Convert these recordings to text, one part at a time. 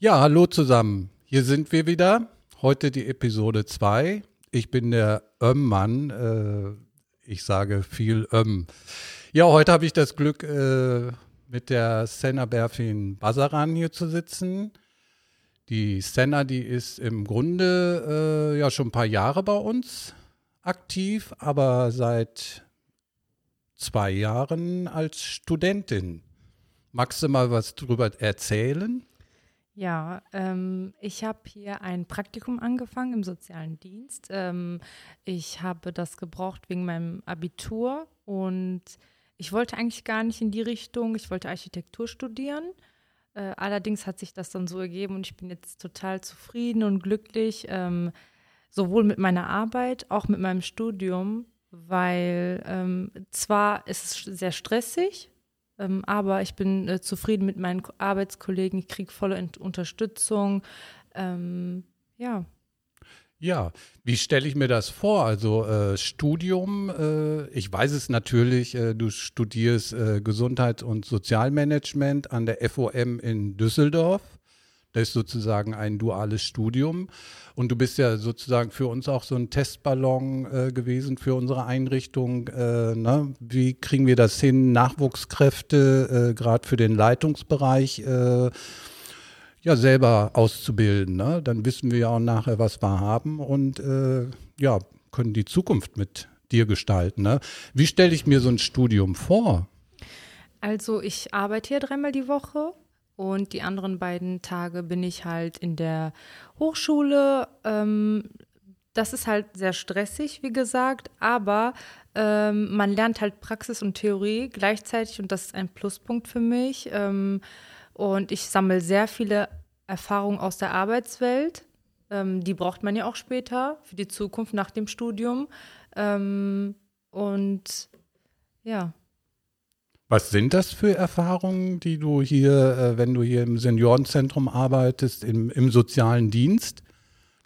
Ja, hallo zusammen. Hier sind wir wieder. Heute die Episode 2. Ich bin der Ömm-Mann. Äh, ich sage viel Ömm. Ja, heute habe ich das Glück, äh, mit der Senna Berfin Basaran hier zu sitzen. Die Senna, die ist im Grunde äh, ja schon ein paar Jahre bei uns aktiv, aber seit zwei Jahren als Studentin. Magst du mal was drüber erzählen? Ja, ähm, ich habe hier ein Praktikum angefangen im sozialen Dienst. Ähm, ich habe das gebraucht wegen meinem Abitur und ich wollte eigentlich gar nicht in die Richtung. Ich wollte Architektur studieren. Äh, allerdings hat sich das dann so ergeben und ich bin jetzt total zufrieden und glücklich, ähm, sowohl mit meiner Arbeit, auch mit meinem Studium, weil ähm, zwar ist es sehr stressig, ähm, aber ich bin äh, zufrieden mit meinen Arbeitskollegen. Ich kriege volle Unterstützung. Ähm, ja. Ja, wie stelle ich mir das vor? Also äh, Studium, äh, ich weiß es natürlich, äh, du studierst äh, Gesundheits- und Sozialmanagement an der FOM in Düsseldorf. Das ist sozusagen ein duales Studium. Und du bist ja sozusagen für uns auch so ein Testballon äh, gewesen für unsere Einrichtung. Äh, ne? Wie kriegen wir das hin, Nachwuchskräfte, äh, gerade für den Leitungsbereich, äh, ja, selber auszubilden? Ne? Dann wissen wir ja auch nachher, was wir haben und äh, ja, können die Zukunft mit dir gestalten. Ne? Wie stelle ich mir so ein Studium vor? Also ich arbeite hier dreimal die Woche und die anderen beiden Tage bin ich halt in der Hochschule. Ähm, das ist halt sehr stressig, wie gesagt, aber ähm, man lernt halt Praxis und Theorie gleichzeitig und das ist ein Pluspunkt für mich. Ähm, und ich sammle sehr viele Erfahrungen aus der Arbeitswelt. Ähm, die braucht man ja auch später für die Zukunft nach dem Studium. Ähm, und ja. Was sind das für Erfahrungen, die du hier, äh, wenn du hier im Seniorenzentrum arbeitest, im, im, sozialen Dienst?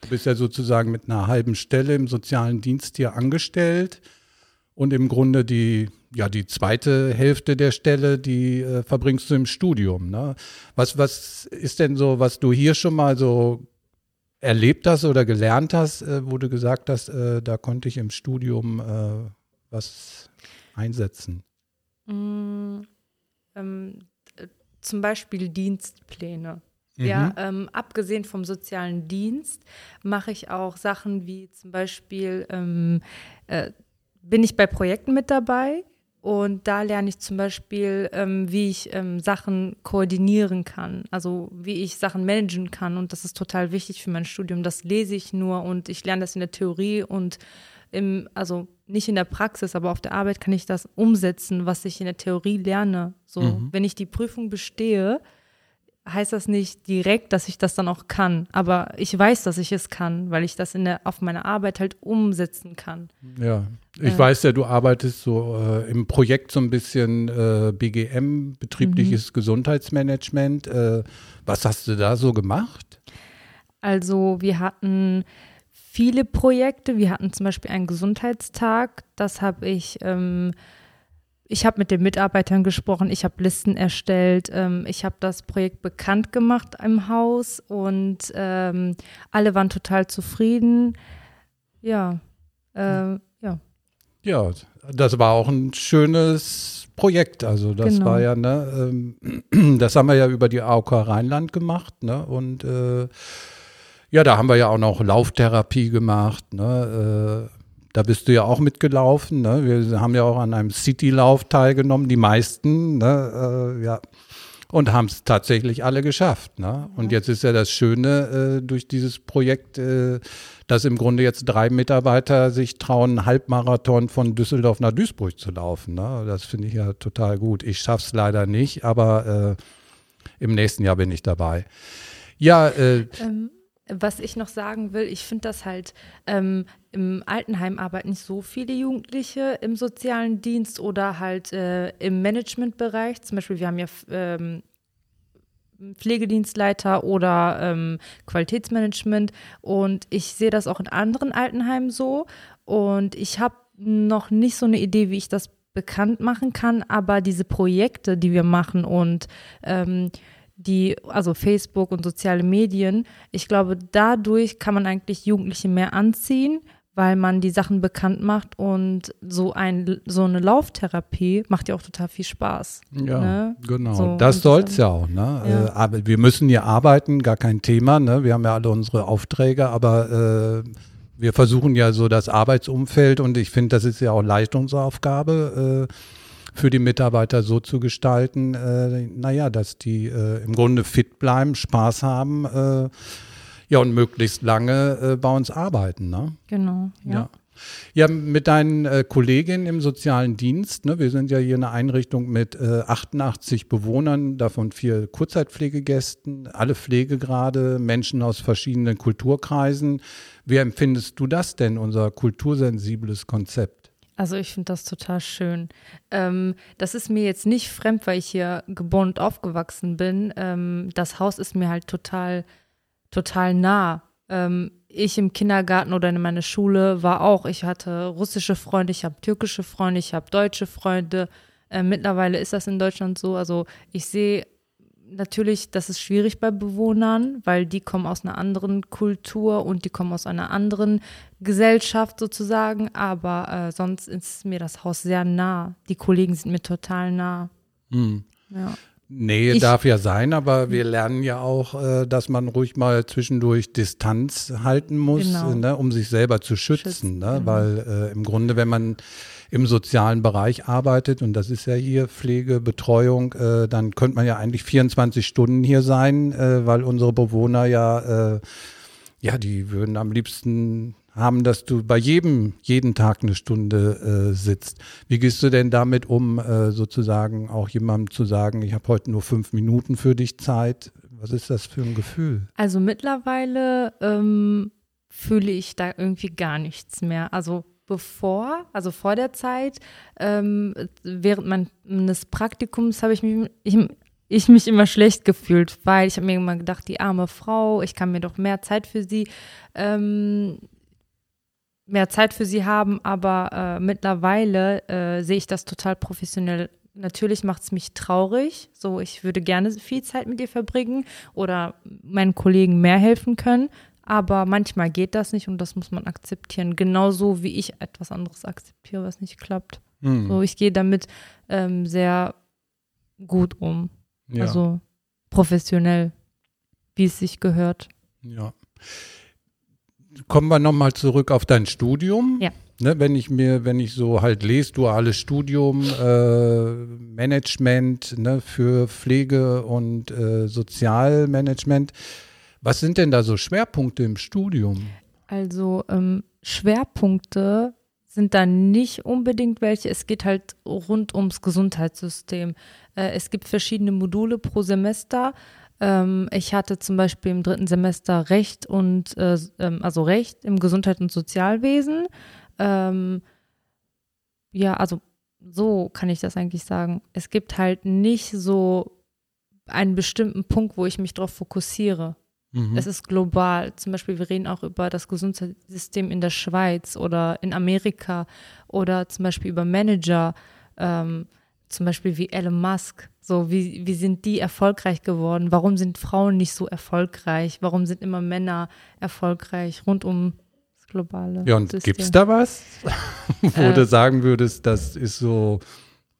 Du bist ja sozusagen mit einer halben Stelle im sozialen Dienst hier angestellt und im Grunde die, ja, die zweite Hälfte der Stelle, die äh, verbringst du im Studium. Ne? Was, was ist denn so, was du hier schon mal so erlebt hast oder gelernt hast, äh, wo du gesagt hast, äh, da konnte ich im Studium äh, was einsetzen? Mm, ähm, äh, zum Beispiel Dienstpläne. Mhm. Ja, ähm, abgesehen vom sozialen Dienst mache ich auch Sachen wie zum Beispiel ähm, äh, bin ich bei Projekten mit dabei und da lerne ich zum Beispiel, ähm, wie ich ähm, Sachen koordinieren kann, also wie ich Sachen managen kann und das ist total wichtig für mein Studium. Das lese ich nur und ich lerne das in der Theorie und im, also nicht in der Praxis, aber auf der Arbeit kann ich das umsetzen, was ich in der Theorie lerne. So, mhm. wenn ich die Prüfung bestehe, heißt das nicht direkt, dass ich das dann auch kann. Aber ich weiß, dass ich es kann, weil ich das in der, auf meiner Arbeit halt umsetzen kann. Ja, ich äh. weiß ja, du arbeitest so äh, im Projekt so ein bisschen äh, BGM, betriebliches mhm. Gesundheitsmanagement. Äh, was hast du da so gemacht? Also wir hatten viele Projekte. Wir hatten zum Beispiel einen Gesundheitstag. Das habe ich, ähm, ich habe mit den Mitarbeitern gesprochen, ich habe Listen erstellt, ähm, ich habe das Projekt bekannt gemacht im Haus und ähm, alle waren total zufrieden. Ja, äh, ja. Ja, das war auch ein schönes Projekt. Also das genau. war ja, ne, ähm, das haben wir ja über die AOK Rheinland gemacht, ne? Und äh, ja, da haben wir ja auch noch Lauftherapie gemacht. Ne? Äh, da bist du ja auch mitgelaufen. Ne? Wir haben ja auch an einem City-Lauf teilgenommen, die meisten. Ne? Äh, ja. Und haben es tatsächlich alle geschafft. Ne? Und jetzt ist ja das Schöne äh, durch dieses Projekt, äh, dass im Grunde jetzt drei Mitarbeiter sich trauen, einen Halbmarathon von Düsseldorf nach Duisburg zu laufen. Ne? Das finde ich ja total gut. Ich schaffe es leider nicht, aber äh, im nächsten Jahr bin ich dabei. Ja, äh, ähm, was ich noch sagen will, ich finde das halt, ähm, im Altenheim arbeiten nicht so viele Jugendliche im sozialen Dienst oder halt äh, im Managementbereich. Zum Beispiel, wir haben ja ähm, Pflegedienstleiter oder ähm, Qualitätsmanagement. Und ich sehe das auch in anderen Altenheimen so. Und ich habe noch nicht so eine Idee, wie ich das bekannt machen kann, aber diese Projekte, die wir machen und ähm, die, also Facebook und soziale Medien, ich glaube, dadurch kann man eigentlich Jugendliche mehr anziehen, weil man die Sachen bekannt macht und so ein so eine Lauftherapie macht ja auch total viel Spaß. Ja, ne? genau. So, das soll es ja auch. Ne? Ja. Äh, aber wir müssen hier arbeiten, gar kein Thema. Ne? Wir haben ja alle unsere Aufträge, aber äh, wir versuchen ja so das Arbeitsumfeld und ich finde, das ist ja auch Leistungsaufgabe. Äh, für die Mitarbeiter so zu gestalten, äh, naja, dass die äh, im Grunde fit bleiben, Spaß haben, äh, ja, und möglichst lange äh, bei uns arbeiten. Ne? Genau, ja. ja. Ja, mit deinen äh, Kolleginnen im sozialen Dienst, ne, wir sind ja hier eine Einrichtung mit äh, 88 Bewohnern, davon vier Kurzzeitpflegegästen, alle Pflegegrade, Menschen aus verschiedenen Kulturkreisen. Wie empfindest du das denn, unser kultursensibles Konzept? Also ich finde das total schön. Ähm, das ist mir jetzt nicht fremd, weil ich hier geboren und aufgewachsen bin. Ähm, das Haus ist mir halt total total nah. Ähm, ich im Kindergarten oder in meiner Schule war auch, ich hatte russische Freunde, ich habe türkische Freunde, ich habe deutsche Freunde. Äh, mittlerweile ist das in Deutschland so. Also ich sehe natürlich, das ist schwierig bei Bewohnern, weil die kommen aus einer anderen Kultur und die kommen aus einer anderen Gesellschaft sozusagen. Aber äh, sonst ist mir das Haus sehr nah. Die Kollegen sind mir total nah. Mhm. Ja. Nähe ich, darf ja sein, aber wir lernen ja auch, äh, dass man ruhig mal zwischendurch Distanz halten muss, genau. ne, um sich selber zu schützen. schützen ne? Genau. Weil äh, im Grunde, wenn man im sozialen Bereich arbeitet, und das ist ja hier Pflege, Betreuung, äh, dann könnte man ja eigentlich 24 Stunden hier sein, äh, weil unsere Bewohner ja, äh, ja, die würden am liebsten haben, dass du bei jedem jeden Tag eine Stunde äh, sitzt. Wie gehst du denn damit um, äh, sozusagen auch jemandem zu sagen, ich habe heute nur fünf Minuten für dich Zeit? Was ist das für ein Gefühl? Also mittlerweile ähm, fühle ich da irgendwie gar nichts mehr. Also bevor, also vor der Zeit, ähm, während meines Praktikums habe ich mich, ich, ich mich immer schlecht gefühlt, weil ich habe mir immer gedacht, die arme Frau, ich kann mir doch mehr Zeit für sie ähm, mehr Zeit für sie haben, aber äh, mittlerweile äh, sehe ich das total professionell. Natürlich macht es mich traurig, so ich würde gerne viel Zeit mit ihr verbringen oder meinen Kollegen mehr helfen können, aber manchmal geht das nicht und das muss man akzeptieren. Genauso wie ich etwas anderes akzeptiere, was nicht klappt. Mhm. So, ich gehe damit ähm, sehr gut um. Ja. Also professionell, wie es sich gehört. Ja kommen wir nochmal zurück auf dein Studium. Ja. Ne, wenn ich mir, wenn ich so halt lese, duales Studium, äh, Management ne, für Pflege und äh, Sozialmanagement. Was sind denn da so Schwerpunkte im Studium? Also ähm, Schwerpunkte sind da nicht unbedingt welche. Es geht halt rund ums Gesundheitssystem. Äh, es gibt verschiedene Module pro Semester. Ähm, ich hatte zum Beispiel im dritten Semester Recht und, äh, ähm, also Recht im Gesundheit- und Sozialwesen. Ähm, ja, also so kann ich das eigentlich sagen. Es gibt halt nicht so einen bestimmten Punkt, wo ich mich darauf fokussiere. Mhm. Es ist global. Zum Beispiel, wir reden auch über das Gesundheitssystem in der Schweiz oder in Amerika oder zum Beispiel über Manager. Ähm, zum Beispiel wie Elon Musk. So, wie, wie sind die erfolgreich geworden? Warum sind Frauen nicht so erfolgreich? Warum sind immer Männer erfolgreich rund um das globale? Ja, und gibt es da was, wo äh, du sagen würdest, das ist so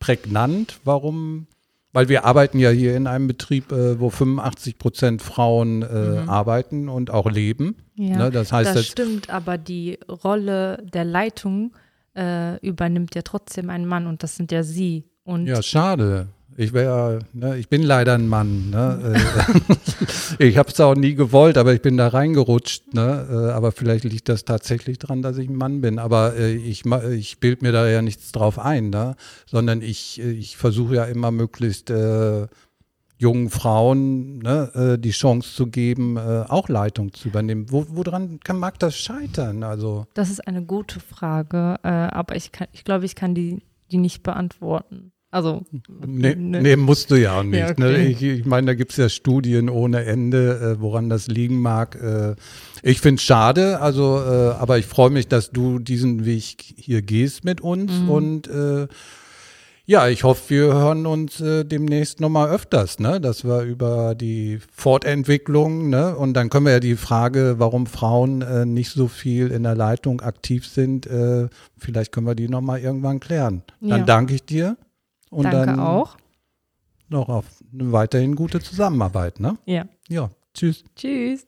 prägnant? Warum? Weil wir arbeiten ja hier in einem Betrieb, äh, wo 85 Prozent Frauen äh, mhm. arbeiten und auch leben. Ja, ne? das heißt, das stimmt, aber die Rolle der Leitung äh, übernimmt ja trotzdem ein Mann und das sind ja sie. Und ja, schade. Ich wäre, ne, ich bin leider ein Mann. Ne? Äh, ich habe es auch nie gewollt, aber ich bin da reingerutscht. Ne? Äh, aber vielleicht liegt das tatsächlich daran, dass ich ein Mann bin. Aber äh, ich, ich bilde mir da ja nichts drauf ein, ne? sondern ich, ich versuche ja immer möglichst äh, jungen Frauen ne, die Chance zu geben, auch Leitung zu übernehmen. Wo, woran kann, mag das scheitern? Also das ist eine gute Frage, aber ich, ich glaube, ich kann die, die nicht beantworten. Also. Nee, ne. nee, musst du ja auch nicht. Ja, ne? okay. ne? ich, ich meine, da gibt es ja Studien ohne Ende, äh, woran das liegen mag. Äh, ich finde es schade, also, äh, aber ich freue mich, dass du diesen Weg hier gehst mit uns mhm. und äh, Ja, ich hoffe, wir hören uns äh, demnächst nochmal öfters, ne? Dass wir über die Fortentwicklung, ne? Und dann können wir ja die Frage, warum Frauen äh, nicht so viel in der Leitung aktiv sind, äh, vielleicht können wir die nochmal irgendwann klären. Dann ja. danke ich dir. Und danke dann auch. Noch auf eine weiterhin gute Zusammenarbeit, ne? Ja. Ja. Tschüss. Tschüss.